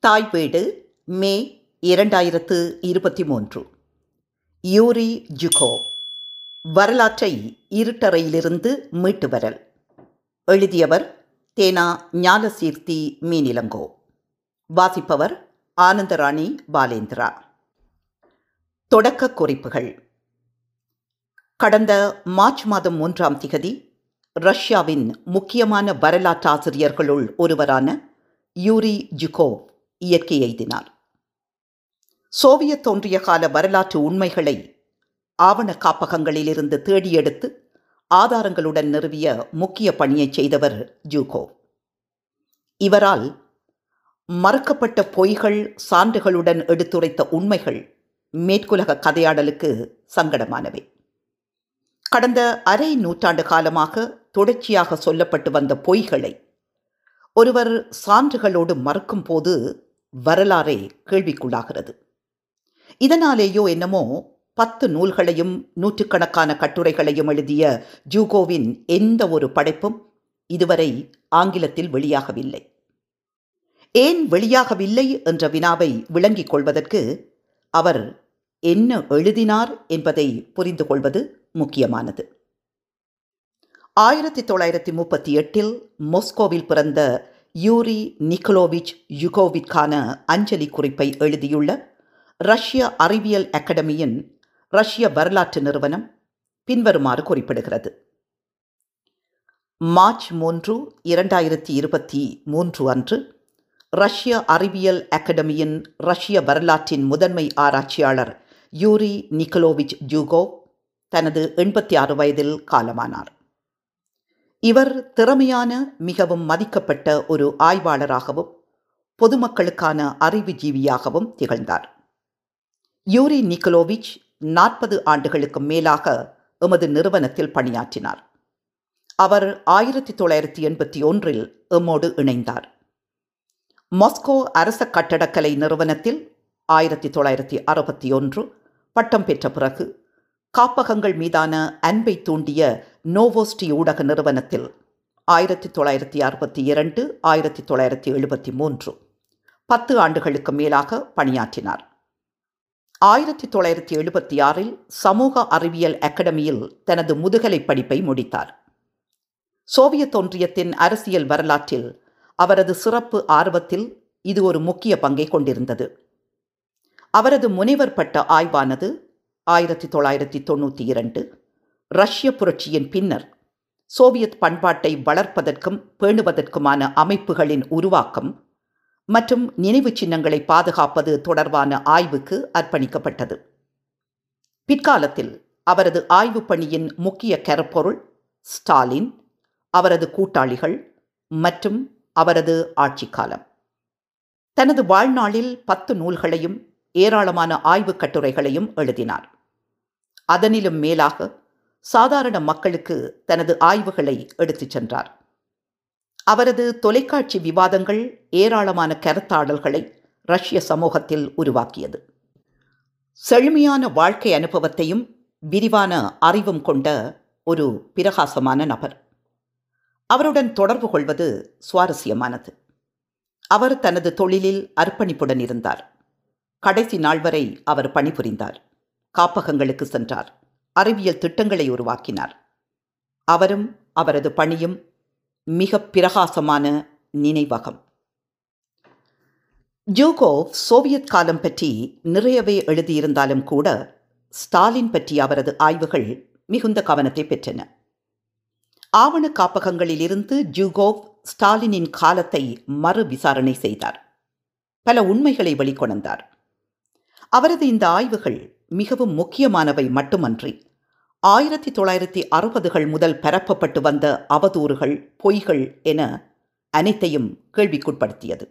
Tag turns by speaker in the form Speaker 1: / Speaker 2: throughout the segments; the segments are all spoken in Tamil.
Speaker 1: தாய் வீடு மே இரண்டாயிரத்து இருபத்தி மூன்று. யூரி ஜுகோ. வரலாற்றை இருட்டறையிலிருந்து மீட்டு வரல் எழுதியவர் தேனா ஞானசீர்த்தி மீனிலங்கோ. வாசிப்பவர் ஆனந்தராணி பாலேந்திரா. தொடக்க குறிப்புகள். கடந்த மார்ச் மாதம் மூன்றாம் திகதி ரஷ்யாவின் முக்கியமான வரலாற்றாசிரியர்களுள் ஒருவரான யூரி ஜுகோவ் இயற்கை எய்தினார் சோவியத் தோன்றிய கால வரலாற்று உண்மைகளை ஆவண காப்பகங்களிலிருந்து தேடியெடுத்து ஆதாரங்களுடன் நிறுவிய முக்கிய பணியை செய்தவர் ஜூகோ. இவரால் மறுக்கப்பட்ட பொய்கள் சான்றுகளுடன் எடுத்துரைத்த உண்மைகள் மேற்குலக கதையாடலுக்கு சங்கடமானவை. கடந்த அரை நூற்றாண்டு காலமாக தொடர்ச்சியாக சொல்லப்பட்டு வந்த பொய்களை ஒருவர் சான்றுகளோடு மறுக்கும் போது வரலாறே கேள்விக்குள்ளாகிறது. இதனாலேயோ என்னமோ பத்து நூல்களையும் நூற்றுக்கணக்கான கட்டுரைகளையும் எழுதிய ஜூகோவின் எந்த ஒரு படைப்பும் இதுவரை ஆங்கிலத்தில் வெளியாகவில்லை. ஏன் வெளியாகவில்லை என்ற வினாவை விளங்கிக் கொள்வதற்கு அவர் என்ன எழுதினார் என்பதை புரிந்து கொள்வது முக்கியமானது. ஆயிரத்தி தொள்ளாயிரத்தி முப்பத்தி எட்டில் மொஸ்கோவில் பிறந்த யூரி நிக்கோலோவிச் யுகோவிற்கான அஞ்சலி குறிப்பை எழுதியுள்ள ரஷ்ய அறிவியல் அகாடமியின் ரஷ்ய வரலாற்று நிறுவனம் பின்வருமாறு குறிப்பிடுகிறது. மார்ச் மூன்று இரண்டாயிரத்தி இருபத்தி மூன்று அன்று ரஷ்ய அறிவியல் அகாடமியின் ரஷ்ய வரலாற்றின் முதன்மை ஆராய்ச்சியாளர் யூரி நிக்கோலோவிச் ஜூகோவ் தனது எண்பத்தி ஆறு வயதில் காலமானார். இவர் திறமையான மிகவும் மதிக்கப்பட்ட ஒரு ஆய்வாளராகவும் பொதுமக்களுக்கான அறிவுஜீவியாகவும் திகழ்ந்தார். யூரி நிக்கலோவிச் நாற்பது ஆண்டுகளுக்கு மேலாக எமது நிறுவனத்தில் பணியாற்றினார். அவர் ஆயிரத்தி தொள்ளாயிரத்தி எண்பத்தி ஒன்றில் எம்மோடு இணைந்தார். மாஸ்கோ அரச கட்டடக்கலை நிறுவனத்தில் ஆயிரத்தி தொள்ளாயிரத்தி அறுபத்தி ஒன்று பட்டம் பெற்ற பிறகு காப்பகங்கள் மீதான அன்பை தூண்டிய நோவோஸ்டி ஊடக நிறுவனத்தில் ஆயிரத்தி தொள்ளாயிரத்தி அறுபத்தி இரண்டு ஆயிரத்தி தொள்ளாயிரத்தி எழுபத்தி மூன்று. பத்து ஆண்டுகளுக்கு மேலாக பணியாற்றினார். ஆயிரத்தி தொள்ளாயிரத்தி எழுபத்தி ஆறில் சமூக அறிவியல் அகாடமியில் தனது முதுகலை படிப்பை முடித்தார். சோவியத் ஒன்றியத்தின் அரசியல் வரலாற்றில் அவரது சிறப்பு ஆர்வத்தில் இது ஒரு முக்கிய பங்கை கொண்டிருந்தது. அவரது முனைவர் பட்ட ஆய்வானது ஆயிரத்தி தொள்ளாயிரத்தி தொண்ணூற்றி இரண்டு. ரஷ்ய புரட்சியின் பின்னர் சோவியத் பண்பாட்டை வளர்ப்பதற்கும் பேணுவதற்குமான அமைப்புகளின் உருவாக்கம் மற்றும் நினைவு சின்னங்களை பாதுகாப்பது தொடர்பான ஆய்வுக்கு அர்ப்பணிக்கப்பட்டது. பிற்காலத்தில் அவரது ஆய்வு பணியின் முக்கிய கருப்பொருள் ஸ்டாலின் அவரது கூட்டாளிகள் மற்றும் அவரது ஆட்சி காலம் தனது வாழ்நாளில் பத்து நூல்களையும் ஏராளமான ஆய்வுக் கட்டுரைகளையும் எழுதினார். அதனிலும் மேலாக சாதாரண மக்களுக்கு தனது ஆய்வுகளை எடுத்துச் சென்றார். அவரது தொலைக்காட்சி விவாதங்கள் ஏராளமான கருத்தாடல்களை ரஷ்ய சமூகத்தில் உருவாக்கியது. செழுமையான வாழ்க்கை அனுபவத்தையும் விரிவான அறிவும் கொண்ட ஒரு பிரகாசமான நபர். அவருடன் தொடர்பு கொள்வது சுவாரஸ்யமானது. அவர் தனது தொழிலில் அர்ப்பணிப்புடன் இருந்தார். கடைசி நாள் வரை அவர் பணிபுரிந்தார். காப்பகங்களுக்கு சென்றார். அறிவியல் திட்டங்களை உருவாக்கினார். அவரும் அவரது பணியும் மிக பிரகாசமான நினைவகம். ஜூகோவ் சோவியத் காலம் பற்றி நிறையவே எழுதியிருந்தாலும் கூட ஸ்டாலின் பற்றிய அவரது ஆய்வுகள் மிகுந்த கவனத்தை பெற்றன. ஆவண காப்பகங்களிலிருந்து ஜூகோவ் ஸ்டாலினின் காலத்தை மறு விசாரணை செய்தார். பல உண்மைகளை வெளிக்கொணர்ந்தார். அவரது இந்த ஆய்வுகள் மிகவும் முக்கியமானவை மட்டுமன்றி ஆயிரத்தி தொள்ளாயிரத்தி அறுபதுகள் முதல் பரப்பப்பட்டு வந்த அவதூறுகள் பொய்கள் என அனைத்தையும் கேள்விக்குட்படுத்தியது.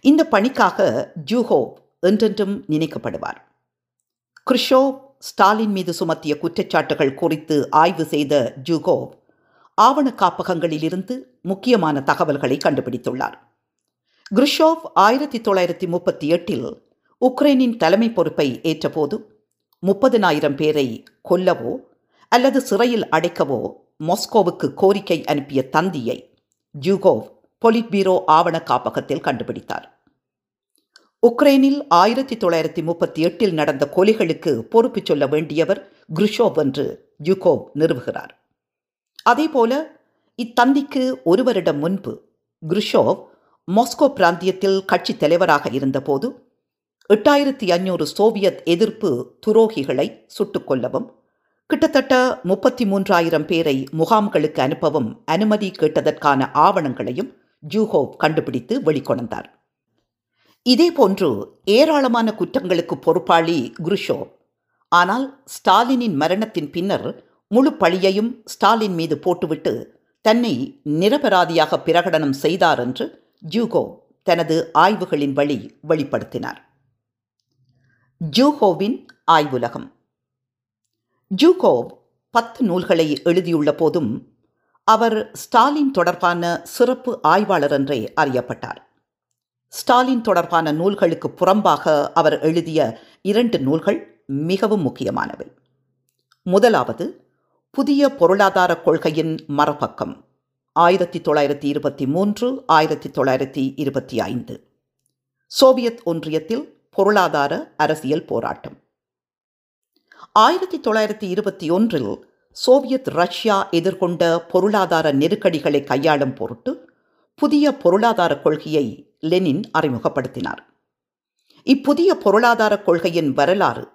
Speaker 1: இந்த பணிக்காக ஜூஹோ என்றென்றும் நினைக்கப்படுவார். கிருஷோ ஸ்டாலின் மீது சுமத்திய குற்றச்சாட்டுகள் குறித்து ஆய்வு செய்த ஜூகோ ஆவண காப்பகங்களிலிருந்து முக்கியமான தகவல்களை கண்டுபிடித்துள்ளார். குருஷோவ் ஆயிரத்தி தொள்ளாயிரத்தி முப்பத்தி எட்டில் உக்ரைனின் தலைமை பொறுப்பை ஏற்றபோது முப்பதினாயிரம் பேரை கொல்லவோ அல்லது சிறையில் அடைக்கவோ மாஸ்கோவுக்கு கோரிக்கை அனுப்பிய தந்தியை ஜூகோவ் பொலிட் பீரோ ஆவண காப்பகத்தில் கண்டுபிடித்தார். உக்ரைனில் ஆயிரத்தி தொள்ளாயிரத்தி முப்பத்தி எட்டில் நடந்த கொலைகளுக்கு பொறுப்பு சொல்ல வேண்டியவர் குருஷோவ் என்று யுகோவ் நிறுவுகிறார். அதேபோல இத்தந்திக்கு ஒரு வருடம் முன்பு குருஷோவ் மாஸ்கோ பிராந்தியத்தில் கட்சி தலைவராக இருந்தபோது எட்டாயிரத்தி ஐநூறு சோவியத் எதிர்ப்பு துரோகிகளை சுட்டுக் கொல்லவும் கிட்டத்தட்ட முப்பத்தி மூன்றாயிரம் பேரை முகாம்களுக்கு அனுப்பவும் அனுமதி கேட்டதற்கான ஆவணங்களையும் ஜூஹோவ் கண்டுபிடித்து வெளிக்கொணர்ந்தார். இதேபோன்று ஏராளமான குற்றங்களுக்கு பொறுப்பாளி குருஷோ ஆனால் ஸ்டாலினின் மரணத்தின் பின்னர் முழு பழியையும் ஸ்டாலின் மீது போட்டுவிட்டு தன்னை நிரபராதியாக பிரகடனம் செய்தார் என்று ஜூகோ தனது ஆய்வுகளின் வழி வெளிப்படுத்தினார். ஜூஹோவின் ஆய்வுலகம். ஜூகோவ் பத்து நூல்களை எழுதியுள்ள போதும் அவர் ஸ்டாலின் தொடர்பான சிறப்பு ஆய்வாளர் என்றே அறியப்பட்டார். ஸ்டாலின் தொடர்பான நூல்களுக்கு புறம்பாக அவர் எழுதிய இரண்டு நூல்கள் மிகவும் முக்கியமானவை. முதலாவது புதிய பொருளாதார கொள்கையின் மரபக்கம் ஆயிரத்தி தொள்ளாயிரத்தி இருபத்தி மூன்று ஆயிரத்தி தொள்ளாயிரத்தி இருபத்தி ஐந்து. சோவியத் ஒன்றியத்தில் பொருளாதார அரசியல் போராட்டம். ஆயிரத்தி தொள்ளாயிரத்தி இருபத்தி ஒன்றில் சோவியத் ரஷ்யா எதிர்கொண்ட பொருளாதார நெருக்கடிகளை கையாளும் பொருட்டு புதிய பொருளாதார கொள்கையை லெனின் அறிமுகப்படுத்தினார். இப்புதிய பொருளாதார கொள்கையின் வரலாறு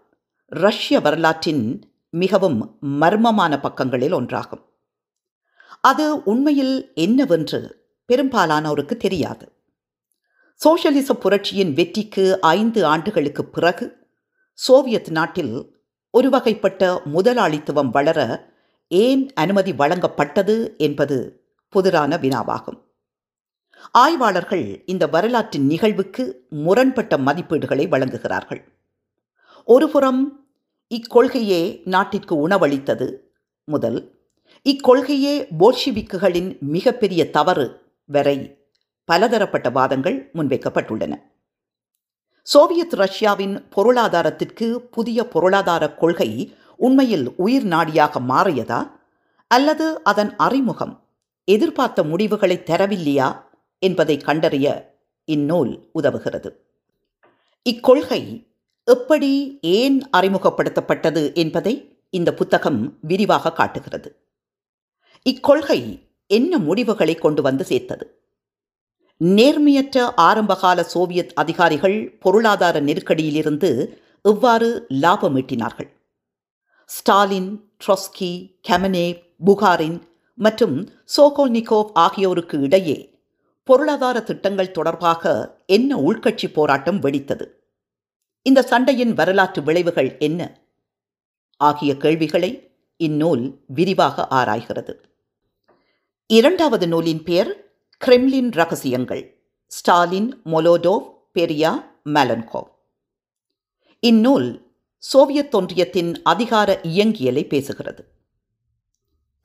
Speaker 1: ரஷ்ய வரலாற்றின் மிகவும் மர்மமான பக்கங்களில் ஒன்றாகும். அது உண்மையில் என்னவென்று பெரும்பாலானோருக்கு தெரியாது. சோசியலிச புரட்சியின் வெற்றிக்கு ஐந்து ஆண்டுகளுக்கு பிறகு சோவியத் நாட்டில் ஒரு வகைப்பட்ட முதலாளித்துவம் வளர ஏன் அனுமதி வழங்கப்பட்டது என்பது புதிரான வினாவாகும். ஆய்வாளர்கள் இந்த வரலாற்றின் நிகழ்வுக்கு முரண்பட்ட மதிப்பீடுகளை வழங்குகிறார்கள். ஒருபுறம் இக்கொள்கையே நாட்டிற்கு உணவளித்தது முதல் இக்கொள்கையே போல்ஷிவிக்குகளின் மிகப்பெரிய தவறு வரை பலதரப்பட்ட வாதங்கள் முன்வைக்கப்பட்டுள்ளன. சோவியத் ரஷ்யாவின் பொருளாதாரத்திற்கு புதிய பொருளாதார கொள்கை உண்மையில் உயிர் நாடியாக மாறியதா? அல்லது அதன் அறிமுகம் எதிர்பார்த்த முடிவுகளை தரவில்லையா? என்பதை கண்டறிய இந்நூல் உதவுகிறது. இக்கொள்கை எப்படி ஏன் அறிமுகப்படுத்தப்பட்டது என்பதை இந்த புத்தகம் விரிவாக காட்டுகிறது. இக்கொள்கை என்ன முடிவுகளை கொண்டு வந்து சேர்த்தது? நேர்மையற்ற ஆரம்பகால சோவியத் அதிகாரிகள் பொருளாதார நெருக்கடியிலிருந்து எவ்வாறு லாபம் ஈட்டினார்கள் ஸ்டாலின் ட்ரொஸ்கி கெமனே புகாரின் மற்றும் சோகோல்னிகோவ் ஆகியோருக்கு இடையே பொருளாதார திட்டங்கள் தொடர்பாக என்ன உள்கட்சி போராட்டம் வெடித்தது? இந்த சண்டையின் வரலாற்று விளைவுகள் என்ன? ஆகிய கேள்விகளை இந்நூல் விரிவாக ஆராய்கிறது. இரண்டாவது நூலின் பெயர் கிரெம்லின் ரகசியங்கள். ஸ்டாலின் மொலோடோவ் பெரியா மலன்கோவ் இந்நூல் சோவியத் ஒன்றியத்தின் அதிகார இயங்கியலை பேசுகிறது.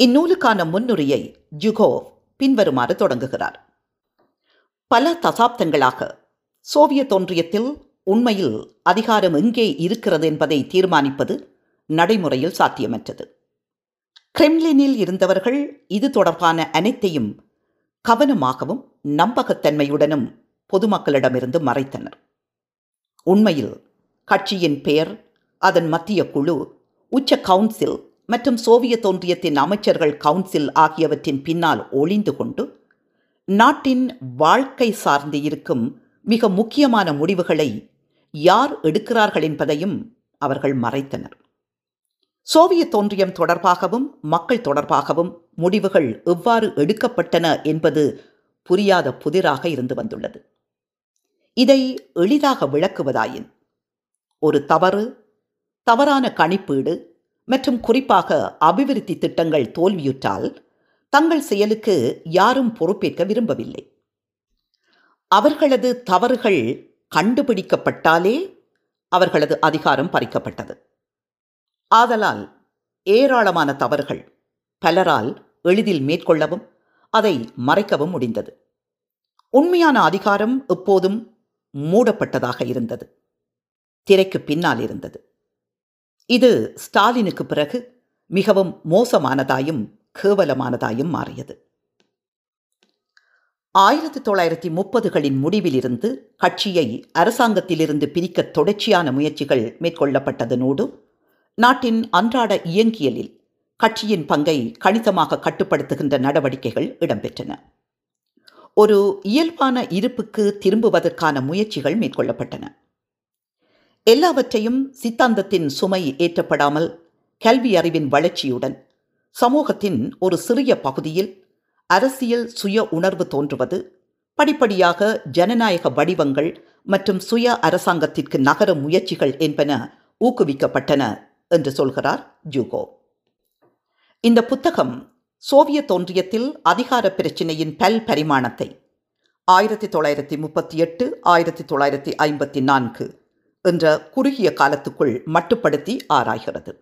Speaker 1: இந்நூலுக்கான முன்னுரையை ஜுகோவ் பின்வருமாறு தொடங்குகிறார். பல தசாப்தங்களாக சோவியத் ஒன்றியத்தில் உண்மையில் அதிகாரம் எங்கே இருக்கிறது என்பதை தீர்மானிப்பது நடைமுறையில் சாத்தியமற்றது. கிரெம்லினில் இருந்தவர்கள் இது தொடர்பான அனைத்தையும் கவனமாகவும் நம்பகத்தன்மையுடனும் பொதுமக்களிடமிருந்து மறைத்தனர். உண்மையில் கட்சியின் பெயர் அதன் மத்திய குழு உச்ச கவுன்சில் மற்றும் சோவியத் ஒன்றியத்தின் அமைச்சர்கள் கவுன்சில் ஆகியவற்றின் பின்னால் ஒளிந்து கொண்டு நாட்டின் வாழ்க்கை சார்ந்து இருக்கும் மிக முக்கியமான முடிவுகளை யார் எடுக்கிறார்கள் என்பதையும் அவர்கள் மறைத்தனர். சோவியத் ஒன்றியம் தொடர்பாகவும் மக்கள் தொடர்பாகவும் முடிவுகள் எவ்வாறு எடுக்கப்பட்டன என்பது புரியாத புதிராக இருந்து வந்துள்ளது. இதை எளிதாக விளக்குவதாயின் ஒரு தவறு தவறான கணிப்பீடு மற்றும் குறிப்பாக அபிவிருத்தி திட்டங்கள் தோல்வியுற்றால் தங்கள் செயலுக்கு யாரும் பொறுப்பேற்க விரும்பவில்லை. அவர்களது தவறுகள் கண்டுபிடிக்கப்பட்டாலே அவர்களது அதிகாரம் பறிக்கப்பட்டது. ஆதலால் ஏராளமான தவறுகள் பலரால் எளிதில் மேற்கொள்ளவும் அதை மறைக்கவும் முடிந்தது. உண்மையான அதிகாரம் எப்போதும் மூடப்பட்டதாக இருந்தது. திரைக்கு பின்னால் இருந்தது. இது ஸ்டாலினுக்கு பிறகு மிகவும் மோசமானதாயும் கேவலமானதாயும் மாறியது. ஆயிரத்தி தொள்ளாயிரத்தி முப்பதுகளின் முடிவிலிருந்து கட்சியை அரசாங்கத்திலிருந்து பிரிக்க தொடர்ச்சியான முயற்சிகள் மேற்கொள்ளப்பட்டதனோடு நாட்டின் அன்றாட இயங்கியலில் கட்சியின் பங்கை கணிசமாக கட்டுப்படுத்துகின்ற நடவடிக்கைகள் இடம்பெற்றன. ஒரு இயல்பான இருப்புக்கு திரும்புவதற்கான முயற்சிகள் மேற்கொள்ளப்பட்டன. எல்லாவற்றையும் சித்தாந்தத்தின் சுமை ஏற்றப்படாமல் கல்வி அறிவின் வளர்ச்சியுடன் சமூகத்தின் ஒரு சிறிய பகுதியில் அரசியல் சுய உணர்வு தோன்றுவது படிப்படியாக ஜனநாயக வடிவங்கள் மற்றும் சுய அரசாங்கத்திற்கு நகர முயற்சிகள் என்பன ஊக்குவிக்கப்பட்டன என்று சொல்கிறார் ஜூகோ. இந்த புத்தகம் சோவியத் ஒன்றியத்தில் அதிகார பிரச்சினையின் பல் பரிமாணத்தை ஆயிரத்தி தொள்ளாயிரத்தி முப்பத்தி எட்டு ஆயிரத்தி தொள்ளாயிரத்தி ஐம்பத்தி நான்கு என்ற குறுகிய காலத்துக்குள் மட்டுப்படுத்தி ஆராய்கிறது.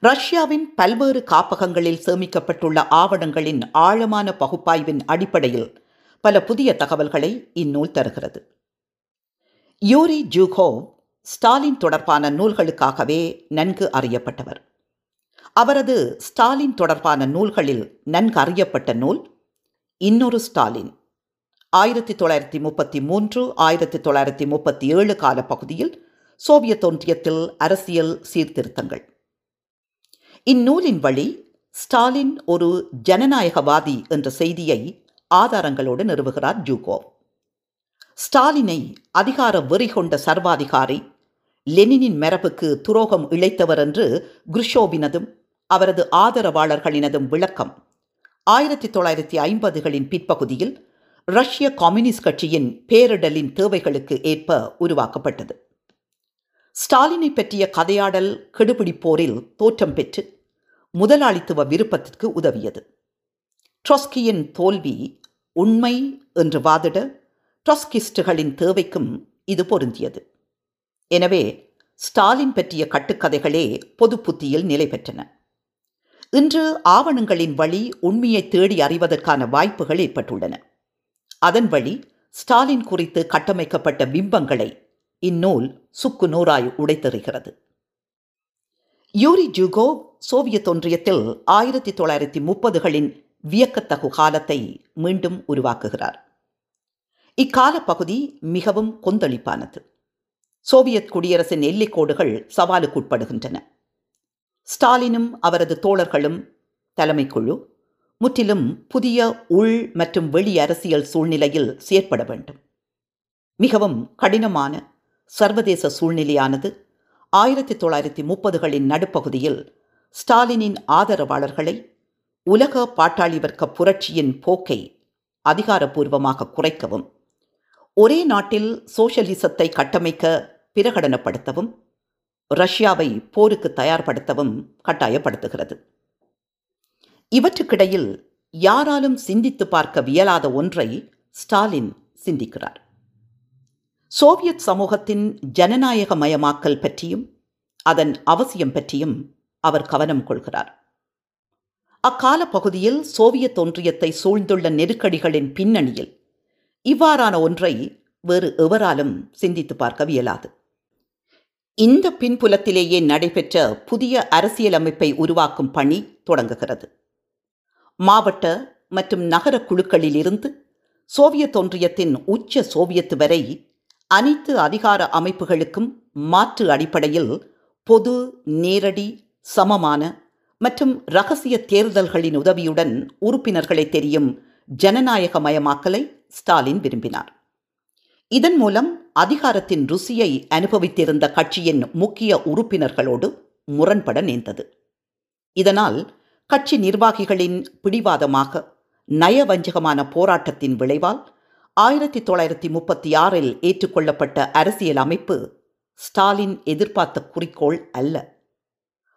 Speaker 1: ரஷ்யாவின் பல்வேறு காப்பகங்களில் சேமிக்கப்பட்டுள்ள ஆவணங்களின் ஆழமான பகுப்பாய்வின் அடிப்படையில் பல புதிய தகவல்களை இந்நூல் தருகிறது. யூரி ஜூகோவ் ஸ்டாலின் தொடர்பான நூல்களுக்காகவே நன்கு அறியப்பட்டவர். அவரது ஸ்டாலின் தொடர்பான நூல்களில் நன்கு அறியப்பட்ட நூல் இன்னொரு ஸ்டாலின். ஆயிரத்தி தொள்ளாயிரத்தி முப்பத்தி மூன்று ஆயிரத்தி தொள்ளாயிரத்தி முப்பத்தி ஏழு கால பகுதியில் சோவியத் ஒன்றியத்தில் அரசியல் சீர்திருத்தங்கள். இந்நூலின் வழி ஸ்டாலின் ஒரு ஜனநாயகவாதி என்ற செய்தியை ஆதாரங்களோடு நிறுவுகிறார் ஜூகோ ஸ்டாலினை அதிகார வெறி கொண்ட சர்வாதிகாரி லெனினின் மரபுக்கு துரோகம் இழைத்தவர் என்று குருஷோவினதும் அவரது ஆதரவாளர்களினதும் விளக்கம். ஆயிரத்தி தொள்ளாயிரத்தி ஐம்பதுகளின் பிற்பகுதியில் ரஷ்ய கம்யூனிஸ்ட் கட்சியின் பேரிடலின் தேவைகளுக்கு ஏற்ப உருவாக்கப்பட்டது. ஸ்டாலினை பற்றிய கதையாடல் கெடுபிடிப்போரில் தோற்றம் பெற்று முதலாளித்துவ விருப்பத்திற்கு உதவியது. ட்ரொஸ்கியின் தோல்வி உண்மை என்று வாதிட ட்ரொஸ்கிஸ்டுகளின் தேவைக்கும் இது பொருந்தியது. எனவே ஸ்டாலின் பற்றிய கட்டுக்கதைகளே பொது புத்தியில் நிலை பெற்றன. இன்று ஆவணங்களின் வழி உண்மையை தேடி அறிவதற்கான வாய்ப்புகள் ஏற்பட்டுள்ளன. அதன் வழி ஸ்டாலின் குறித்து கட்டமைக்கப்பட்ட பிம்பங்களை இந்நூல் சுக்கு நூறாய் உடைத்தெறுகிறது. யூரி ஜூகோ சோவியத் ஒன்றியத்தில் ஆயிரத்தி தொள்ளாயிரத்தி முப்பதுகளின் வியக்கத்தகு காலத்தை மீண்டும் உருவாக்குகிறார். இக்கால பகுதி மிகவும் கொந்தளிப்பானது. சோவியத் குடியரசின் எல்லைக்கோடுகள் சவாலுக்குட்படுகின்றன. ஸ்டாலினும் அவரது தோழர்களும் தலைமைக்குழு முற்றிலும் புதிய உள் மற்றும் வெளி அரசியல் சூழ்நிலையில் செயற்பட வேண்டும். மிகவும் கடினமான சர்வதேச சூழ்நிலையானது ஆயிரத்தி தொள்ளாயிரத்தி முப்பதுகளின் நடுப்பகுதியில் ஸ்டாலினின் ஆதரவாளர்களை உலக பாட்டாளி வர்க்க புரட்சியின் போக்கை அதிகாரப்பூர்வமாக குறைக்கவும் ஒரே நாட்டில் சோஷலிசத்தை கட்டமைக்க பிரகடனப்படுத்தவும் ரஷ்யாவை போருக்கு தயார்படுத்தவும் கட்டாயப்படுத்துகிறது. இவற்றுக்கிடையில் யாராலும் சிந்தித்து பார்க்க வியலாத ஒன்றை ஸ்டாலின் சிந்திக்கிறார். சோவியத் சமூகத்தின் ஜனநாயகமயமாக்கல் பற்றியும் அதன் அவசியம் பற்றியும் அவர் கவனம் கொள்கிறார். அக்கால பகுதியில் சோவியத் ஒன்றியத்தை சூழ்ந்துள்ள நெருக்கடிகளின் பின்னணியில் இவ்வாறான ஒன்றை வேறு எவராலும் சிந்தித்து பார்க்க வியலாது. இந்த பின்புலத்திலேயே நடைபெற்ற புதிய அரசியலமைப்பை உருவாக்கும் பணி தொடங்குகிறது. மாவட்ட மற்றும் நகர குழுக்களிலிருந்து சோவியத் ஒன்றியத்தின் உச்ச சோவியத் வரை அனைத்து அதிகார அமைப்புகளுக்கும் மாற்று அடிப்படையில் பொது நேரடி சமமான மற்றும் ரகசிய தேர்தல்களின் உதவியுடன் உறுப்பினர்களை தெரியும் ஜனநாயகமயமாக்கலை ஸ்டாலின் விரும்பினார். இதன் மூலம் அதிகாரத்தின் ருசியை அனுபவித்திருந்த கட்சியின் முக்கிய உறுப்பினர்களோடு முரண்பட நேர்ந்தது. இதனால் கட்சி நிர்வாகிகளின் பிடிவாதமாக நயவஞ்சகமான போராட்டத்தின் விளைவால் ஆயிரத்தி தொள்ளாயிரத்தி முப்பத்தி ஆறில் ஏற்றுக்கொள்ளப்பட்ட அரசியல் அமைப்பு ஸ்டாலின் எதிர்பார்த்த குறிக்கோள் அல்ல.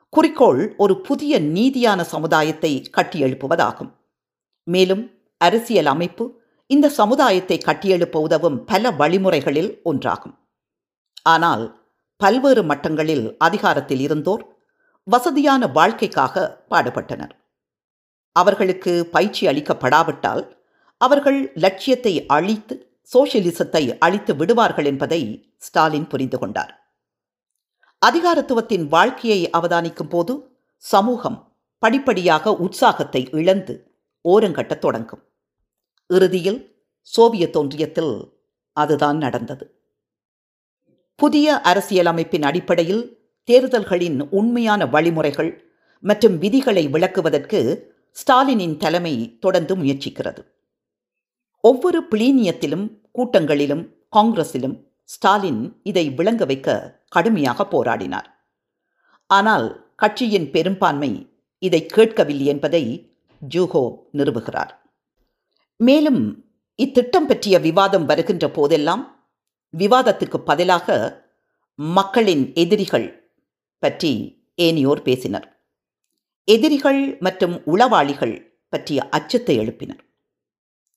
Speaker 1: குறிக்கோள் ஒரு புதிய நீதியான சமுதாயத்தை கட்டியெழுப்புவதாகும். மேலும் அரசியல் அமைப்பு இந்த சமுதாயத்தை கட்டியெழுப்ப உதவும் பல வழிமுறைகளில் ஒன்றாகும். ஆனால் பல்வேறு மட்டங்களில் அதிகாரத்தில் இருந்தோர் வசதியான வாழ்க்கைக்காக பாடுபட்டனர். அவர்களுக்கு பயிற்சி அளிக்கப்படாவிட்டால் அவர்கள் லட்சியத்தை அழித்து சோசியலிசத்தை அழித்து விடுவார்கள் என்பதை ஸ்டாலின் புரிந்து கொண்டார். அதிகாரத்துவத்தின் வாழ்க்கையை அவதானிக்கும் போது சமூகம் படிப்படியாக உற்சாகத்தை இழந்து ஓரங்கட்டத் தொடங்கும். இறுதியில் சோவியத் ஒன்றியத்தில் அதுதான் நடந்தது. புதிய அரசியலமைப்பின் அடிப்படையில் தேர்தல்களின் உண்மையான வழிமுறைகள் மற்றும் விதிகளை விளக்குவதற்கு ஸ்டாலினின் தலைமை தொடர்ந்து முயற்சிக்கிறது. ஒவ்வொரு பிளீனியத்திலும் கூட்டங்களிலும் காங்கிரஸிலும் ஸ்டாலின் இதை விளங்க வைக்க கடுமையாக போராடினார். ஆனால் கட்சியின் பெரும்பான்மை இதை கேட்கவில்லை என்பதை ஜூஹோ நிறுவுகிறார். மேலும் இத்திட்டம் பற்றிய விவாதம் வருகின்ற போதெல்லாம் விவாதத்துக்கு பதிலாக மக்களின் எதிரிகள் பற்றி ஏனியோர் பேசினர். எதிரிகள் மற்றும் உளவாளிகள் பற்றிய அச்சத்தை எழுப்பினர்.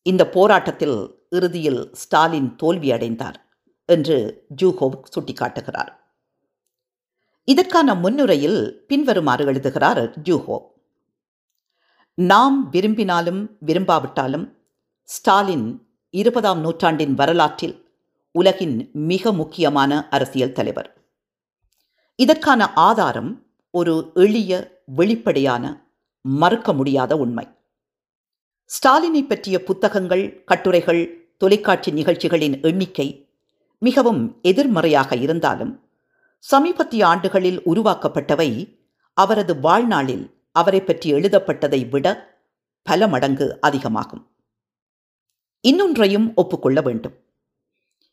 Speaker 1: இந்த போராட்டத்தில் இறுதியில் ஸ்டாலின் தோல்வியடைந்தார் என்று ஜூஹோவ் சுட்டிக்காட்டுகிறார். இதற்கான முன்னுரையில் பின்வருமாறு எழுதுகிறார் ஜூஹோ நாம் விரும்பினாலும் விரும்பாவிட்டாலும் ஸ்டாலின் இருபதாம் நூற்றாண்டின் வரலாற்றில் உலகின் மிக முக்கியமான அரசியல் தலைவர். இதற்கான ஆதாரம் ஒரு எளிய வெளிப்படையான மறுக்க முடியாத உண்மை. ஸ்டாலினை பற்றிய புத்தகங்கள் கட்டுரைகள் தொலைக்காட்சி நிகழ்ச்சிகளின் எண்ணிக்கை மிகவும் எதிர்மறையாக இருந்தாலும் சமீபத்திய ஆண்டுகளில் உருவாக்கப்பட்டவை அவரது வாழ்நாளில் அவரை பற்றி எழுதப்பட்டதை விட பல மடங்கு அதிகமாகும். இன்னொன்றையும் ஒப்புக்கொள்ள வேண்டும்.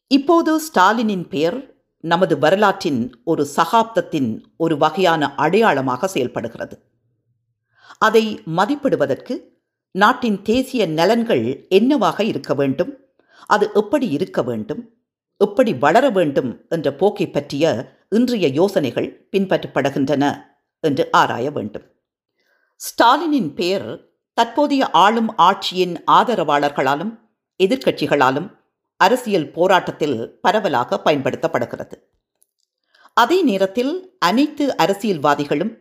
Speaker 1: இப்போது ஸ்டாலினின் பெயர் நமது வரலாற்றின் ஒரு சகாப்தத்தின் ஒரு வகையான அடையாளமாக செயல்படுகிறது. அதை மதிப்பிடுவதற்கு நாட்டின் தேசிய நலன்கள் என்னவாக இருக்க வேண்டும் அது எப்படி இருக்க வேண்டும் எப்படி வளர வேண்டும் என்ற போக்கை பற்றிய இன்றைய யோசனைகள் பின்பற்றப்படுகின்றன என்று ஆராய வேண்டும். ஸ்டாலினின் பெயர் தற்போதைய ஆளும் ஆட்சியின் ஆதரவாளர்களாலும் எதிர்க்கட்சிகளாலும் அரசியல் போராட்டத்தில் பரவலாக பயன்படுத்தப்படுகிறது. அதே நேரத்தில் அனைத்து அரசியல்வாதிகளும்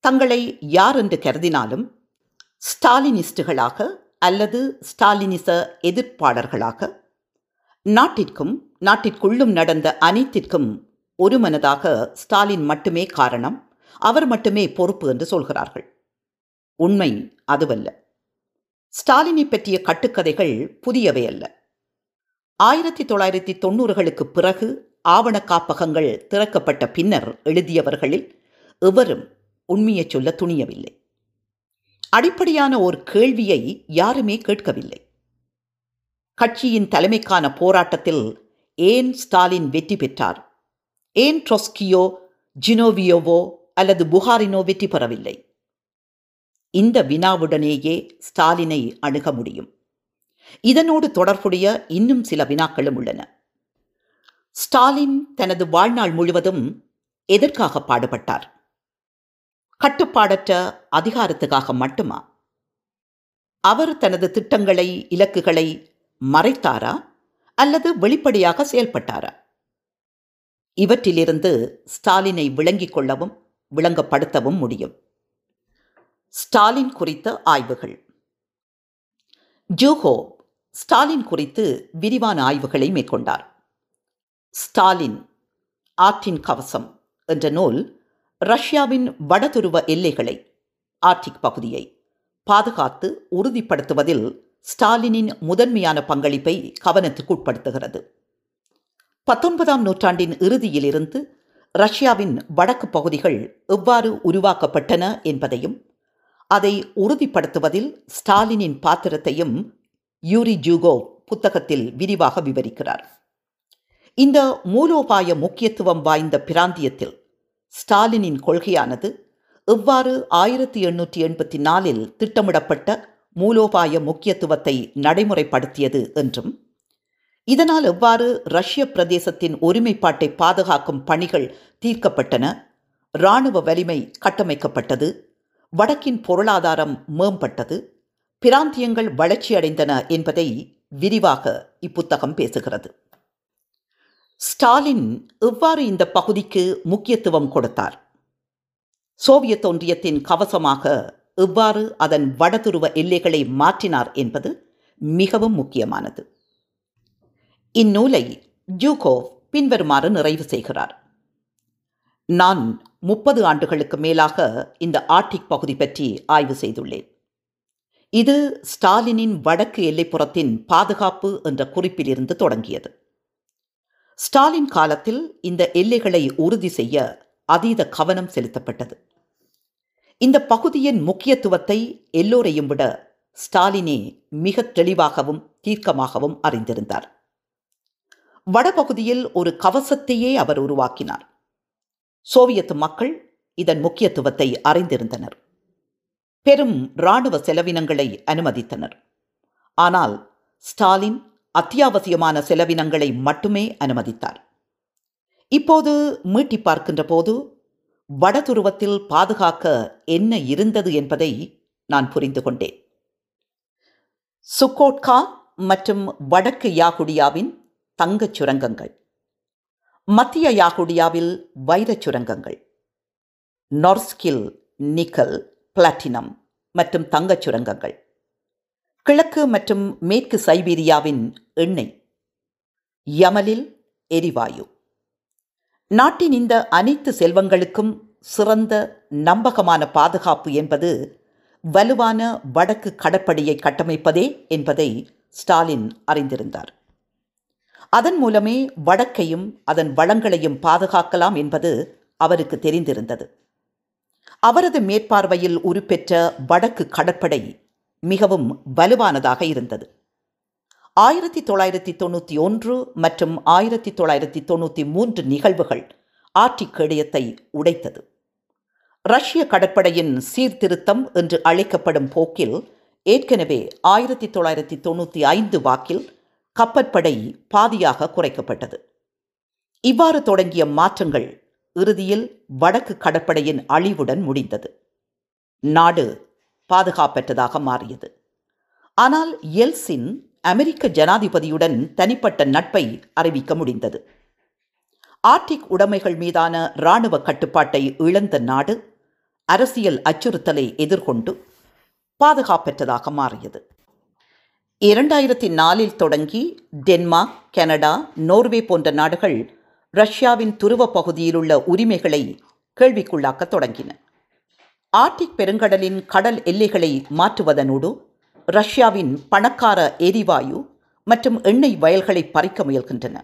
Speaker 1: தங்களை யார் என்று கருதினாலும் ஸ்டாலினிஸ்டுகளாக அல்லது ஸ்டாலினிச எதிர்ப்பாளர்களாக நாட்டிற்கும் நாட்டிற்குள்ளும் நடந்த அனைத்திற்கும் ஒருமனதாக ஸ்டாலின் மட்டுமே காரணம் அவர் மட்டுமே பொறுப்பு என்று சொல்கிறார்கள். உண்மை அதுவல்ல. ஸ்டாலினை பற்றிய கட்டுக்கதைகள் புதியவை அல்ல. ஆயிரத்தி தொள்ளாயிரத்தி தொண்ணூறுகளுக்கு பிறகு ஆவண காப்பகங்கள் திறக்கப்பட்ட பின்னர் எழுதியவர்களில் எவரும் உண்மையை சொல்ல துணியவில்லை. அடிப்படையான ஒரு கேள்வியை யாருமே கேட்கவில்லை. கட்சியின் தலைமைக்கான போராட்டத்தில் ஏன் ஸ்டாலின் வெற்றி பெற்றார்? ஏன் ட்ரொஸ்கியோ ஜினோவியோவோ அல்லது புகாரினோ வெற்றி பெறவில்லை? இந்த வினாவுடனேயே ஸ்டாலினை அணுக முடியும். இதனோடு தொடர்புடைய இன்னும் சில வினாக்களும் உள்ளன. ஸ்டாலின் தனது வாழ்நாள் முழுவதும் எதற்காக பாடுபட்டார்? கட்டுப்பாடற்ற அதிகாரத்துக்காக மட்டுமா? அவர் தனது திட்டங்களை இலக்குகளை மறைத்தாரா? அல்லது வெளிப்படையாக செயல்பட்டாரா? இவற்றிலிருந்து ஸ்டாலினை விளங்கிக் கொள்ளவும் விளங்கப்படுத்தவும் முடியும். ஸ்டாலின் குறித்த ஆய்வுகள். ஜூஹோ ஸ்டாலின் குறித்து விரிவான ஆய்வுகளை மேற்கொண்டார். ஸ்டாலின் ஆற்றின் கவசம் என்ற நூல் ரஷ்யாவின் வடதுருவ எல்லைகளை ஆர்டிக் பகுதியை பாதுகாத்து உறுதிப்படுத்துவதில் ஸ்டாலினின் முதன்மையான பங்களிப்பை கவனத்துக்கு உட்படுத்துகிறது. பத்தொன்பதாம் நூற்றாண்டின் இறுதியிலிருந்து ரஷ்யாவின் வடக்கு பகுதிகள் எவ்வாறு உருவாக்கப்பட்டன என்பதையும் அதை உறுதிப்படுத்துவதில் ஸ்டாலினின் பாத்திரத்தையும் யூரி ஜூகோ புத்தகத்தில் விரிவாக விவரிக்கிறார். இந்த மூலோபாய முக்கியத்துவம் வாய்ந்த பிராந்தியத்தில் ஸ்டாலினின் கொள்கையானது எவ்வாறு ஆயிரத்தி எண்ணூற்றி எண்பத்தி நாலில் திட்டமிடப்பட்ட மூலோபாய முக்கியத்துவத்தை நடைமுறைப்படுத்தியது என்றும் இதனால் எவ்வாறு ரஷ்ய பிரதேசத்தின் ஒருமைப்பாட்டை பாதுகாக்கும் பணிகள் தீர்க்கப்பட்டன இராணுவ வலிமை கட்டமைக்கப்பட்டது வடக்கின் பொருளாதாரம் மேம்பட்டது பிராந்தியங்கள் வளர்ச்சியடைந்தன என்பதை விரிவாக இப்புத்தகம் பேசுகிறது. ஸ்டாலின் எவ்வாறு இந்த பகுதிக்கு முக்கியத்துவம் கொடுத்தார்? சோவியத் ஒன்றியத்தின் கவசமாக எவ்வாறு அதன் வடதுருவ எல்லைகளை மாற்றினார் என்பது மிகவும் முக்கியமானது. இந்நூலை ஜூகோவ் பின்வருமாறு நிறைவு செய்கிறார். நான் முப்பது ஆண்டுகளுக்கு மேலாக இந்த ஆர்டிக் பகுதி பற்றி ஆய்வு செய்துள்ளேன். இது ஸ்டாலினின் வடக்கு எல்லைப்புறத்தின் பாதுகாப்பு என்ற குறிப்பிலிருந்து தொடங்கியது. ஸ்டாலின் காலத்தில் இந்த எல்லைகளை உறுதி செய்ய அதீத கவனம் செலுத்தப்பட்டது. இந்த பகுதியின் முக்கியத்துவத்தை எல்லோரையும் விட ஸ்டாலினே மிக தெளிவாகவும் தீர்க்கமாகவும் அறிந்திருந்தார். வடபகுதியில் ஒரு கவசத்தையே அவர் உருவாக்கினார். சோவியத் மக்கள் இதன் முக்கியத்துவத்தை அறிந்திருந்தனர். பெரும் இராணுவ செலவினங்களை அனுமதித்தனர். ஆனால் ஸ்டாலின் அத்தியாவசியமான செலவினங்களை மட்டுமே அனுமதித்தார். இப்போது மீட்டி பார்க்கின்ற போது வடதுருவத்தில் பாதுகாக்க என்ன இருந்தது என்பதை நான் புரிந்து கொண்டேன். சுக்கோட்கா மற்றும் வடக்கு யாகுடியாவின் தங்கச் சுரங்கங்கள். மத்திய யாகுடியாவில் வைரச் சுரங்கங்கள். நொர்ஸ்கில் நிக்கல் பிளாட்டினம் மற்றும் தங்கச் சுரங்கங்கள். கிழக்கு மற்றும் மேற்கு சைபீரியாவின் எண்ணெய். யமலில் எரிவாயு. நாட்டின் இந்த அனைத்து செல்வங்களுக்கும் சிறந்த நம்பகமான பாதுகாப்பு என்பது வலுவான வடக்கு கடற்படையை கட்டமைப்பதே என்பதை ஸ்டாலின் அறிந்திருந்தார். அதன் மூலமே வடக்கையும் அதன் வளங்களையும் பாதுகாக்கலாம் என்பது அவருக்கு தெரிந்திருந்தது. அவரது மேற்பார்வையில் உருப்பெற்ற வடக்கு கடற்படை மிகவும் வலுவானதாக இருந்தது. ஆயிரத்தி தொள்ளாயிரத்தி தொண்ணூற்றி ஒன்று மற்றும் ஆயிரத்தி தொள்ளாயிரத்தி தொண்ணூற்றி மூன்று நிகழ்வுகள் ஆர்டிக் கேடயத்தை உடைத்தது. ரஷ்ய கடற்படையின் சீர்திருத்தம் என்று அழைக்கப்படும் போக்கில் ஏற்கனவே ஆயிரத்தி தொள்ளாயிரத்தி தொண்ணூற்றி ஐந்து வாக்கில் கப்பற்படை பாதியாக குறைக்கப்பட்டது. இவ்வாறு தொடங்கிய மாற்றங்கள் இறுதியில் வடக்கு கடற்படையின் அழிவுடன் முடிந்தது. நாடு பாதுகாப்பற்றதாக மாறியது. ஆனால் எல்சின் அமெரிக்க ஜனாதிபதியுடன் தனிப்பட்ட நட்பை அறிவிக்க முடிந்தது. ஆர்டிக் உடைமைகள் மீதான இராணுவ கட்டுப்பாட்டை இழந்த நாடு அரசியல் அச்சுறுத்தலை எதிர்கொண்டு பாதுகாப்பற்றதாக மாறியது. இரண்டாயிரத்தி நாலில் தொடங்கி டென்மார்க் கனடா நோர்வே போன்ற நாடுகள் ரஷ்யாவின் துருவ பகுதியிலுள்ள உரிமைகளை கேள்விக்குள்ளாக்க தொடங்கின. ஆர்டிக் பெருங்கடலின் கடல் எல்லைகளை மாற்றுவதனோடு ரஷ்யாவின் பணக்கார எரிவாயு மற்றும் எண்ணெய் வயல்களை பறிக்க முயல்கின்றன.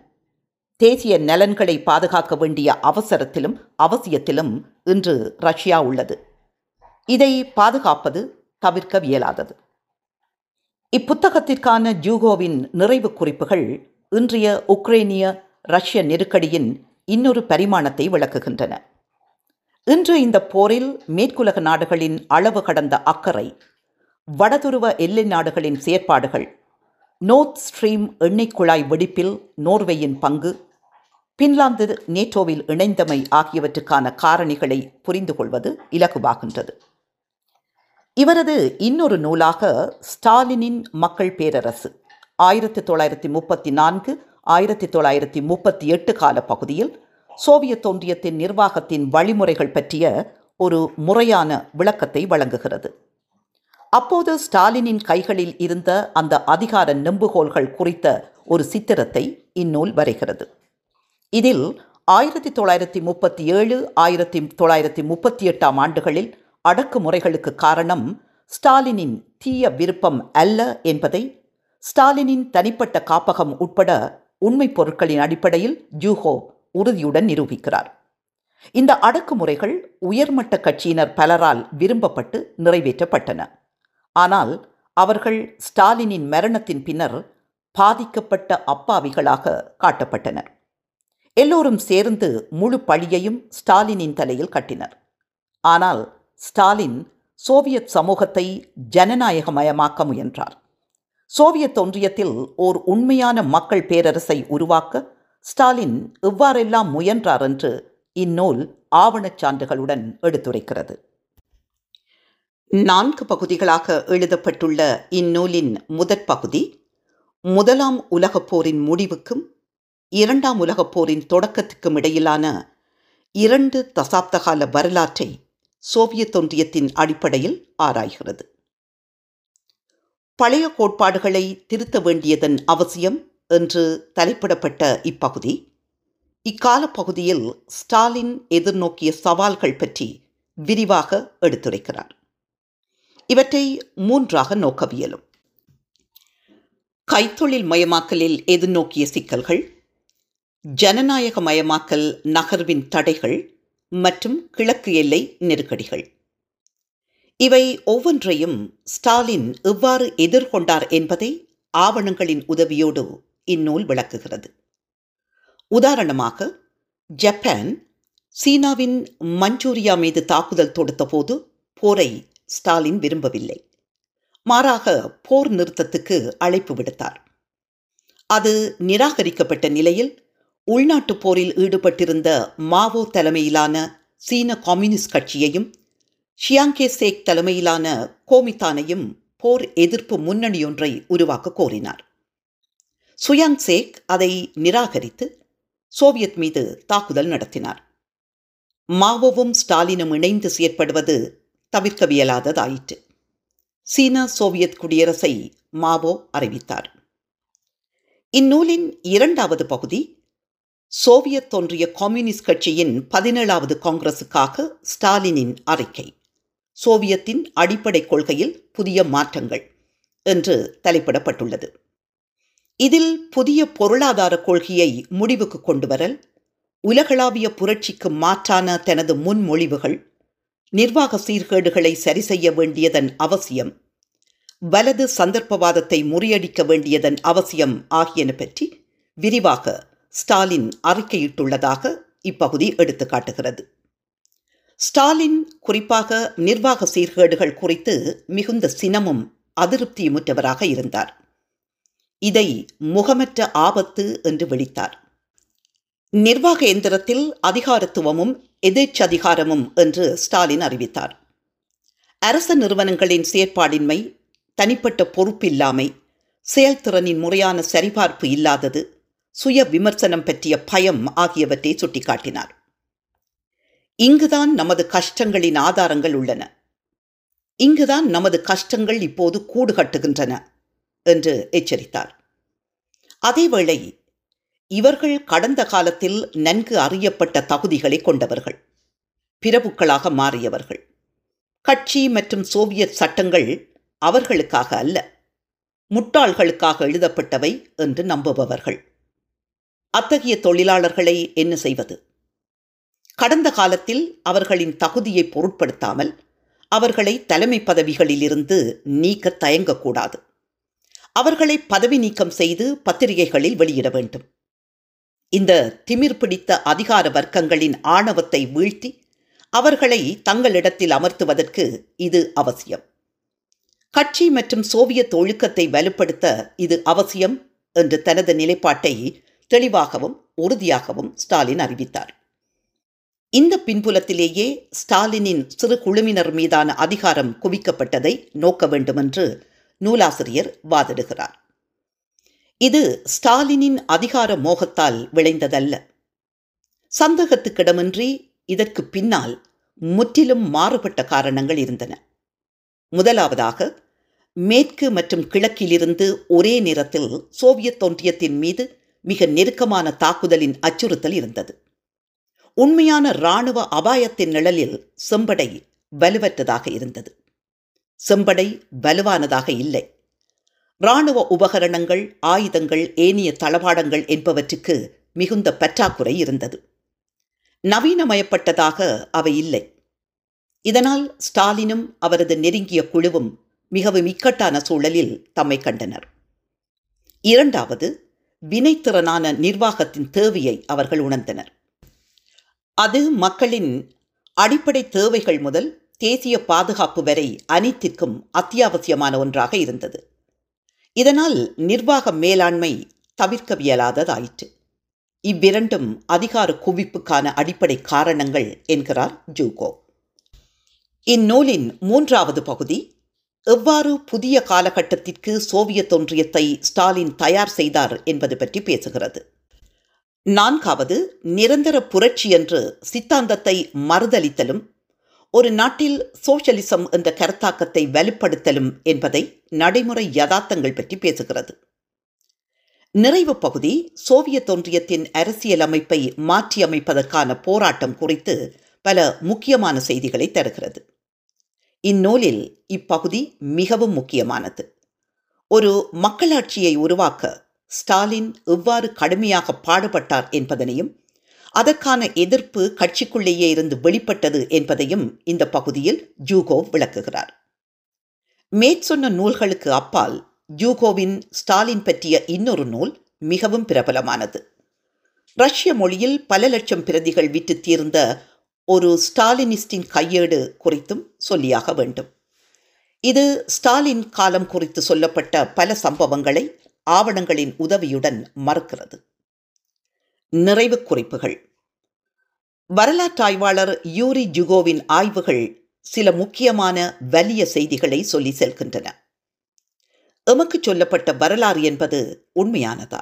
Speaker 1: தேசிய நலன்களை பாதுகாக்க வேண்டிய அவசரத்திலும் அவசியத்திலும் இன்று ரஷ்யா உள்ளது. இதை பாதுகாப்பது தவிர்க்கவியலாதது இப்புத்தகத்திற்கான ஜூகோவின் நிறைவு குறிப்புகள் இன்றைய உக்ரைனிய ரஷ்ய நெருக்கடியின் இன்னொரு பரிமாணத்தை விளக்குகின்றன. இன்று இந்த போரில் மேற்குலக நாடுகளின் அளவு கடந்த அக்கறை வடதுருவ எல்லை நாடுகளின் செயற்பாடுகள் நோர்த் ஸ்ட்ரீம் எண்ணெய் குழாய் வெடிப்பில் நோர்வேயின் பங்கு பின்லாந்து நேட்டோவில் இணைந்தமை ஆகியவற்றுக்கான காரணிகளை புரிந்து கொள்வது இலகுவாகின்றது. இவரது இன்னொரு நூலாக ஸ்டாலினின் மக்கள் பேரரசு. ஆயிரத்தி தொள்ளாயிரத்தி முப்பத்தி நான்கு ஆயிரத்தி தொள்ளாயிரத்தி முப்பத்தி எட்டு கால பகுதியில் சோவியத் ஒன்றியத்தின் நிர்வாகத்தின் வழிமுறைகள் பற்றிய ஒரு முறையான விளக்கத்தை வழங்குகிறது. அப்போது ஸ்டாலினின் கைகளில் இருந்த அந்த அதிகார நெம்புகோல்கள் குறித்த ஒரு சித்திரத்தை இந்நூல் வரைகிறது. இதில் ஆயிரத்தி தொள்ளாயிரத்தி முப்பத்தி ஏழு ஆயிரத்தி தொள்ளாயிரத்தி முப்பத்தி எட்டாம் ஆண்டுகளில் அடக்குமுறைகளுக்கு காரணம் ஸ்டாலினின் தீய விருப்பம் அல்ல என்பதை ஸ்டாலினின் தனிப்பட்ட காப்பகம் உட்பட உண்மை பொருட்களின் அடிப்படையில் ஜூஹோ உறுதியுடன் நிரூபிக்கிறார். இந்த அடக்குமுறைகள் உயர்மட்ட கட்சியினர் பலரால் விரும்பப்பட்டு நிறைவேற்றப்பட்டன. ஆனால் அவர்கள் ஸ்டாலினின் மரணத்தின் பின்னர் பாதிக்கப்பட்ட அப்பாவிகளாக காட்டப்பட்டனர். எல்லோரும் சேர்ந்து முழு பழியையும் ஸ்டாலினின் தலையில் கட்டினர். ஆனால் ஸ்டாலின் சோவியத் சமூகத்தை ஜனநாயகமயமாக்க முயன்றார். சோவியத் ஒன்றியத்தில் ஓர் உண்மையான மக்கள் பேரரசை உருவாக்க ஸ்டாலின் எவ்வாறெல்லாம் முயன்றார் என்று இந்நூல் ஆவணச் சான்றுகளுடன் எடுத்துரைக்கிறது. நான்கு பகுதிகளாக எழுதப்பட்டுள்ள இந்நூலின் முதற் பகுதி முதலாம் உலகப் போரின் முடிவுக்கும் இரண்டாம் உலகப் போரின் தொடக்கத்துக்கும் இடையிலான இரண்டு தசாப்தகால வரலாற்றை சோவியத் ஒன்றியத்தின் அடிப்படையில் ஆராய்கிறது. பழைய கோட்பாடுகளை திருத்த வேண்டியதன் அவசியம் என்று தலைப்பிடப்பட்ட இப்பகுதி இக்கால பகுதியில் ஸ்டாலின் எதிர்நோக்கிய சவால்கள் பற்றி விரிவாக எடுத்துரைக்கிறார். இவற்றை மூன்றாக நோக்கவியலும். கைத்தொழில் மயமாக்கலில் எதிர்நோக்கிய சிக்கல்கள் ஜனநாயக மயமாக்கல் நகர்வின் தடைகள் மற்றும் கிழக்கு எல்லை நெருக்கடிகள். இவை ஒவ்வொன்றையும் ஸ்டாலின் எவ்வாறு எதிர்கொண்டார் என்பதை ஆவணங்களின் உதவியோடு இந்நூல் விளக்குகிறது. உதாரணமாக ஜப்பான் சீனாவின் மஞ்சூரியா மீது தாக்குதல் தொடுத்தபோது போரை ஸ்டாலின் விரும்பவில்லை. மாறாக போர் நிறுத்தத்துக்கு அழைப்பு விடுத்தார். அது நிராகரிக்கப்பட்ட நிலையில் உள்நாட்டுப் போரில் ஈடுபட்டிருந்த மாவோ தலைமையிலான சீன கம்யூனிஸ்ட் கட்சியையும் ஷியாங்கே சேக் தலைமையிலான கோமித்தானையும் போர் எதிர்ப்பு முன்னணியொன்றை உருவாக்க கோரினார். சுயாங் சேக் அதை நிராகரித்து சோவியத் மீது தாக்குதல் நடத்தினார். மாவோவும் ஸ்டாலினும் இணைந்து செயற்படுவது தவிர்க்கவியலாததாயிற்று. சீன சோவியத் குடியரசை மாவோ அறிவித்தார். இந்நூலின் இரண்டாவது பகுதி சோவியத் ஒன்றிய கம்யூனிஸ்ட் கட்சியின் பதினேழாவது காங்கிரசுக்காக ஸ்டாலினின் அறிக்கை. சோவியத்தின் அடிப்படை கொள்கையில் புதிய மாற்றங்கள் என்று தலைப்பிடப்பட்டுள்ளது. இதில் புதிய பொருளாதார கொள்கையை முடிவுக்கு கொண்டு வரல் உலகளாவிய புரட்சிக்கு மாற்றான தனது முன்மொழிவுகள் நிர்வாக சீர்கேடுகளை சரி செய்ய வேண்டியதன் அவசியம் வலது சந்தர்ப்பவாதத்தை முறியடிக்க வேண்டியதன் அவசியம் ஆகியன பற்றி விரிவாக ஸ்டாலின் அறிக்கையிட்டுள்ளதாக இப்பகுதி எடுத்துக்காட்டுகிறது. ஸ்டாலின் குறிப்பாக நிர்வாக சீர்கேடுகள் குறித்து மிகுந்த சினமும் அதிருப்தியுமுற்றவராக இருந்தார். இதை முகமற்ற ஆபத்து என்று விழித்தார் நிர்வாக எந்திரத்தில் அதிகாரத்துவமும் எதிர்ச்சதிகாரமும் என்று ஸ்டாலின் அறிவித்தார். அரச நிறுவனங்களின் செயற்பாடின்மை தனிப்பட்ட பொறுப்பில்லாமை செயல்திறனின் முறையான சரிபார்ப்பு இல்லாதது சுய விமர்சனம் பற்றிய பயம் ஆகியவற்றை சுட்டிக்காட்டினார். இங்குதான் நமது கஷ்டங்களின் ஆதாரங்கள் உள்ளன. இங்குதான் நமது கஷ்டங்கள் இப்போது கூடு கட்டுகின்றன என்று எச்சரித்தார். அதேவேளை இவர்கள் கடந்த காலத்தில் நன்கு அறியப்பட்ட தகுதிகளை கொண்டவர்கள் பிரபுக்களாக மாறியவர்கள். கட்சி மற்றும் சோவியத் சட்டங்கள் அவர்களுக்காக அல்ல முட்டாள்களுக்காக எழுதப்பட்டவை என்று நம்புபவர்கள். அத்தகைய தொழிலாளர்களை என்ன செய்வது? கடந்த காலத்தில் அவர்களின் தகுதியை பொருட்படுத்தாமல் அவர்களை தலைமை பதவிகளிலிருந்து நீக்க தயங்கக்கூடாது. அவர்களை பதவி நீக்கம் செய்து பத்திரிகைகளில் வெளியிட வேண்டும். இந்த திமிர் பிடித்த அதிகார வர்க்கங்களின் ஆணவத்தை வீழ்த்தி அவர்களை தங்களிடத்தில் அமர்த்துவதற்கு இது அவசியம். கட்சி மற்றும் சோவியத் ஒழுக்கத்தை வலுப்படுத்த இது அவசியம் என்று தனது நிலைப்பாட்டை தெளிவாகவும் உறுதியாகவும் ஸ்டாலின் அறிவித்தார். இந்த பின்புலத்திலேயே ஸ்டாலினின் சிறு குழுவினர் மீதான அதிகாரம் குவிக்கப்பட்டதை நோக்க வேண்டுமென்று நூலாசிரியர் வாதிடுகிறார். இது ஸ்டாலினின் அதிகார மோகத்தால் விளைந்ததல்ல. சந்தேகத்துக்கிடமின்றி இதற்கு பின்னால் முற்றிலும் மாறுபட்ட காரணங்கள் இருந்தன. முதலாவதாக மேற்கு மற்றும் கிழக்கிலிருந்து ஒரே நேரத்தில் சோவியத் ஒன்றியத்தின் மீது மிக நெருக்கமான தாக்குதலின் அச்சுறுத்தல் இருந்தது. உண்மையான இராணுவ அபாயத்தின் நிழலில் செம்படை வலுவற்றதாக இருந்தது. செம்படை வலுவானதாக இல்லை. இராணுவ உபகரணங்கள் ஆயுதங்கள் ஏனிய தளபாடங்கள் என்பவற்றுக்கு மிகுந்த பற்றாக்குறை இருந்தது. நவீனமயப்பட்டதாக அவை இல்லை. இதனால் ஸ்டாலினும் அவரது நெருங்கிய குழுவும் மிகவும் இக்கட்டான சூழலில் தம்மை கண்டனர். இரண்டாவது வினைத்திறனான நிர்வாகத்தின் தேவையை அவர்கள் உணர்ந்தனர். அது மக்களின் அடிப்படை தேவைகள் முதல் தேசிய பாதுகாப்பு வரை அனைத்திற்கும் அத்தியாவசியமான ஒன்றாக இருந்தது. இதனால் நிர்வாக மேலாண்மை தவிர்க்கவியலாததாயிற்று இவ்விரண்டும் அதிகார குவிப்புக்கான அடிப்படை காரணங்கள் என்கிறார் ஜூகோ. இந்நூலின் மூன்றாவது பகுதி எவ்வாறு புதிய காலகட்டத்திற்கு சோவியத் ஒன்றியத்தை ஸ்டாலின் தயார் செய்தார் என்பது பற்றி பேசுகிறது. நான்காவது நிரந்தர புரட்சி என்று சித்தாந்தத்தை மறுதளித்தலும் ஒரு நாட்டில் சோஷலிசம் என்ற கருத்தாக்கத்தை வலுப்படுத்தலும் என்பதை நடைமுறை யதார்த்தங்கள் பற்றி பேசுகிறது. நிறைவு பகுதி சோவியத் ஒன்றியத்தின் அரசியல் அமைப்பை மாற்றியமைப்பதற்கான போராட்டம் குறித்து பல முக்கியமான செய்திகளை தருகிறது. இந்நூலில் இப்பகுதி மிகவும் முக்கியமானது. ஒரு மக்களாட்சியை உருவாக்க ஸ்டாலின் எவ்வாறு கடுமையாக பாடுபட்டார் என்பதனையும் அதற்கான எதிர்ப்பு கட்சிக்குள்ளேயே இருந்து வெளிப்பட்டது என்பதையும் இந்த பகுதியில் ஜூகோவ் விளக்குகிறார். மேற்சொன்ன நூல்களுக்கு அப்பால் ஜூகோவின் ஸ்டாலின் பற்றிய இன்னொரு நூல் மிகவும் பிரபலமானது. ரஷ்ய மொழியில் பல லட்சம் பிரதிகள் விற்று தீர்ந்த ஒரு ஸ்டாலினிஸ்டின் கையேடு குறித்தும் சொல்லியாக வேண்டும். இது ஸ்டாலின் காலம் குறித்து சொல்லப்பட்ட பல சம்பவங்களை ஆவணங்களின் உதவியுடன் மறுக்கிறது. நிறைவு குறிப்புகள். வரலாற்றாய்வாளர் யூரி ஜுகோவின் ஆய்வுகள் சில முக்கியமான வலிய செய்திகளை சொல்லி செல்கின்றன. எமக்கு சொல்லப்பட்ட வரலாறு என்பது உண்மையானதா?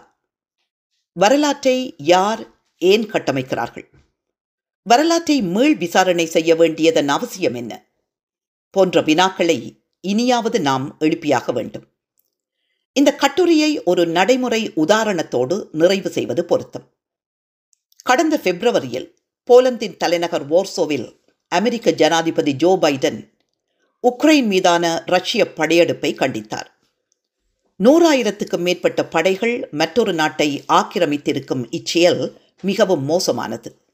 Speaker 1: வரலாற்றை யார் ஏன் கட்டமைக்கிறார்கள்? வரலாற்றை மீள் விசாரணை செய்ய வேண்டியதன் அவசியம் என்ன? போன்ற வினாக்களை இனியாவது நாம் எழுப்பியாக வேண்டும். இந்த கட்டுரையை ஒரு நடைமுறை உதாரணத்தோடு நிறைவு செய்வது பொருத்தம். கடந்த பிப்ரவரியில் போலந்தின் தலைநகர் வோர்சோவில் அமெரிக்க ஜனாதிபதி ஜோ பைடன் உக்ரைன் மீதான ரஷ்ய படையெடுப்பை கண்டித்தார். நூறாயிரத்துக்கும் மேற்பட்ட படைகள் மற்றொரு நாட்டை ஆக்கிரமித்திருக்கும் இச்செயல் மிகவும் மோசமானது.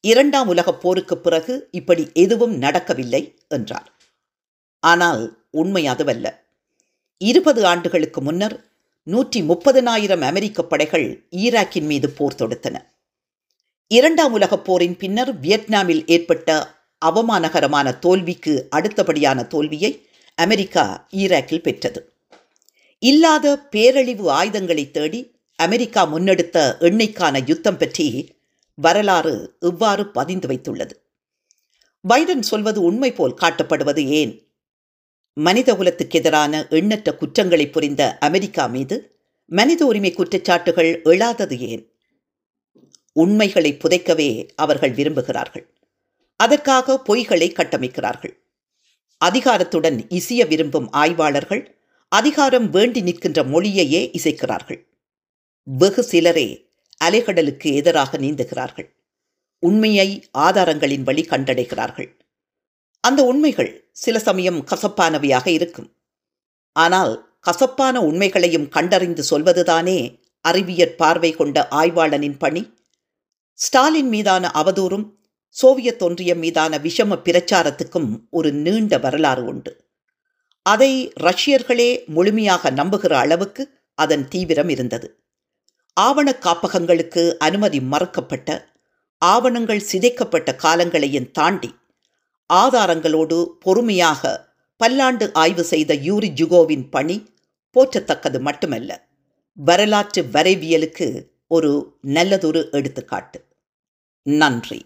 Speaker 1: இரண்டாம் உலகப் போருக்கு பிறகு இப்படி எதுவும் நடக்கவில்லை என்றார். ஆனால் உண்மை அதுவல்ல. இருபது ஆண்டுகளுக்கு முன்னர் நூற்றி முப்பதனாயிரம் அமெரிக்க படைகள் ஈராக்கின் மீது போர் தொடுத்தன. இரண்டாம் உலகப் போரின் பின்னர் வியட்நாமில் ஏற்பட்ட அவமானகரமான தோல்விக்கு அடுத்தபடியான தோல்வியை அமெரிக்கா ஈராக்கில் பெற்றது. இல்லாத பேரழிவு ஆயுதங்களை தேடி அமெரிக்கா முன்னெடுத்த எண்ணெய்க்கான யுத்தம் பற்றி வரலாறு இவ்வாறு பதிந்து வைத்துள்ளது. பைடன் சொல்வது உண்மை போல் காட்டப்படுவது ஏன்? மனித குலத்துக்கு எதிரான எண்ணற்ற குற்றங்களை புரிந்த அமெரிக்கா மீது மனித உரிமை குற்றச்சாட்டுகள் எழாதது ஏன்? உண்மைகளை புதைக்கவே அவர்கள் விரும்புகிறார்கள். அதற்காக பொய்களை கட்டமைக்கிறார்கள். அதிகாரத்துடன் இசைய விரும்பும் ஆய்வாளர்கள் அதிகாரம் வேண்டி நிற்கின்ற மொழியையே இசைக்கிறார்கள். வெகு சிலரே அலைகடலுக்கு எதிராக நீந்துகிறார்கள். உண்மையை ஆதாரங்களின் வழி கண்டடைகிறார்கள். அந்த உண்மைகள் சில சமயம் கசப்பானவையாக இருக்கும். ஆனால் கசப்பான உண்மைகளையும் கண்டறிந்து சொல்வதுதானே அறிவியற் பார்வை கொண்ட ஆய்வாளனின் பணி. ஸ்டாலின் மீதான அவதூறும் சோவியத் ஒன்றியம் மீதான விஷம பிரச்சாரத்துக்கும் ஒரு நீண்ட வரலாறு உண்டு. அதை ரஷ்யர்களே முழுமையாக நம்புகிற அளவுக்கு அதன் தீவிரம் இருந்தது. ஆவண காப்பகங்களுக்கு அனுமதி மறுக்கப்பட்ட ஆவணங்கள் சிதைக்கப்பட்ட காலங்களையும் தாண்டி ஆதாரங்களோடு பொறுமையாக பல்லாண்டு ஆய்வு செய்த யூரி ஜுகோவின் பணி போற்றத்தக்கது மட்டுமல்ல வரலாற்று வரைவியலுக்கு ஒரு நல்லதொரு எடுத்துக்காட்டு. நன்றி.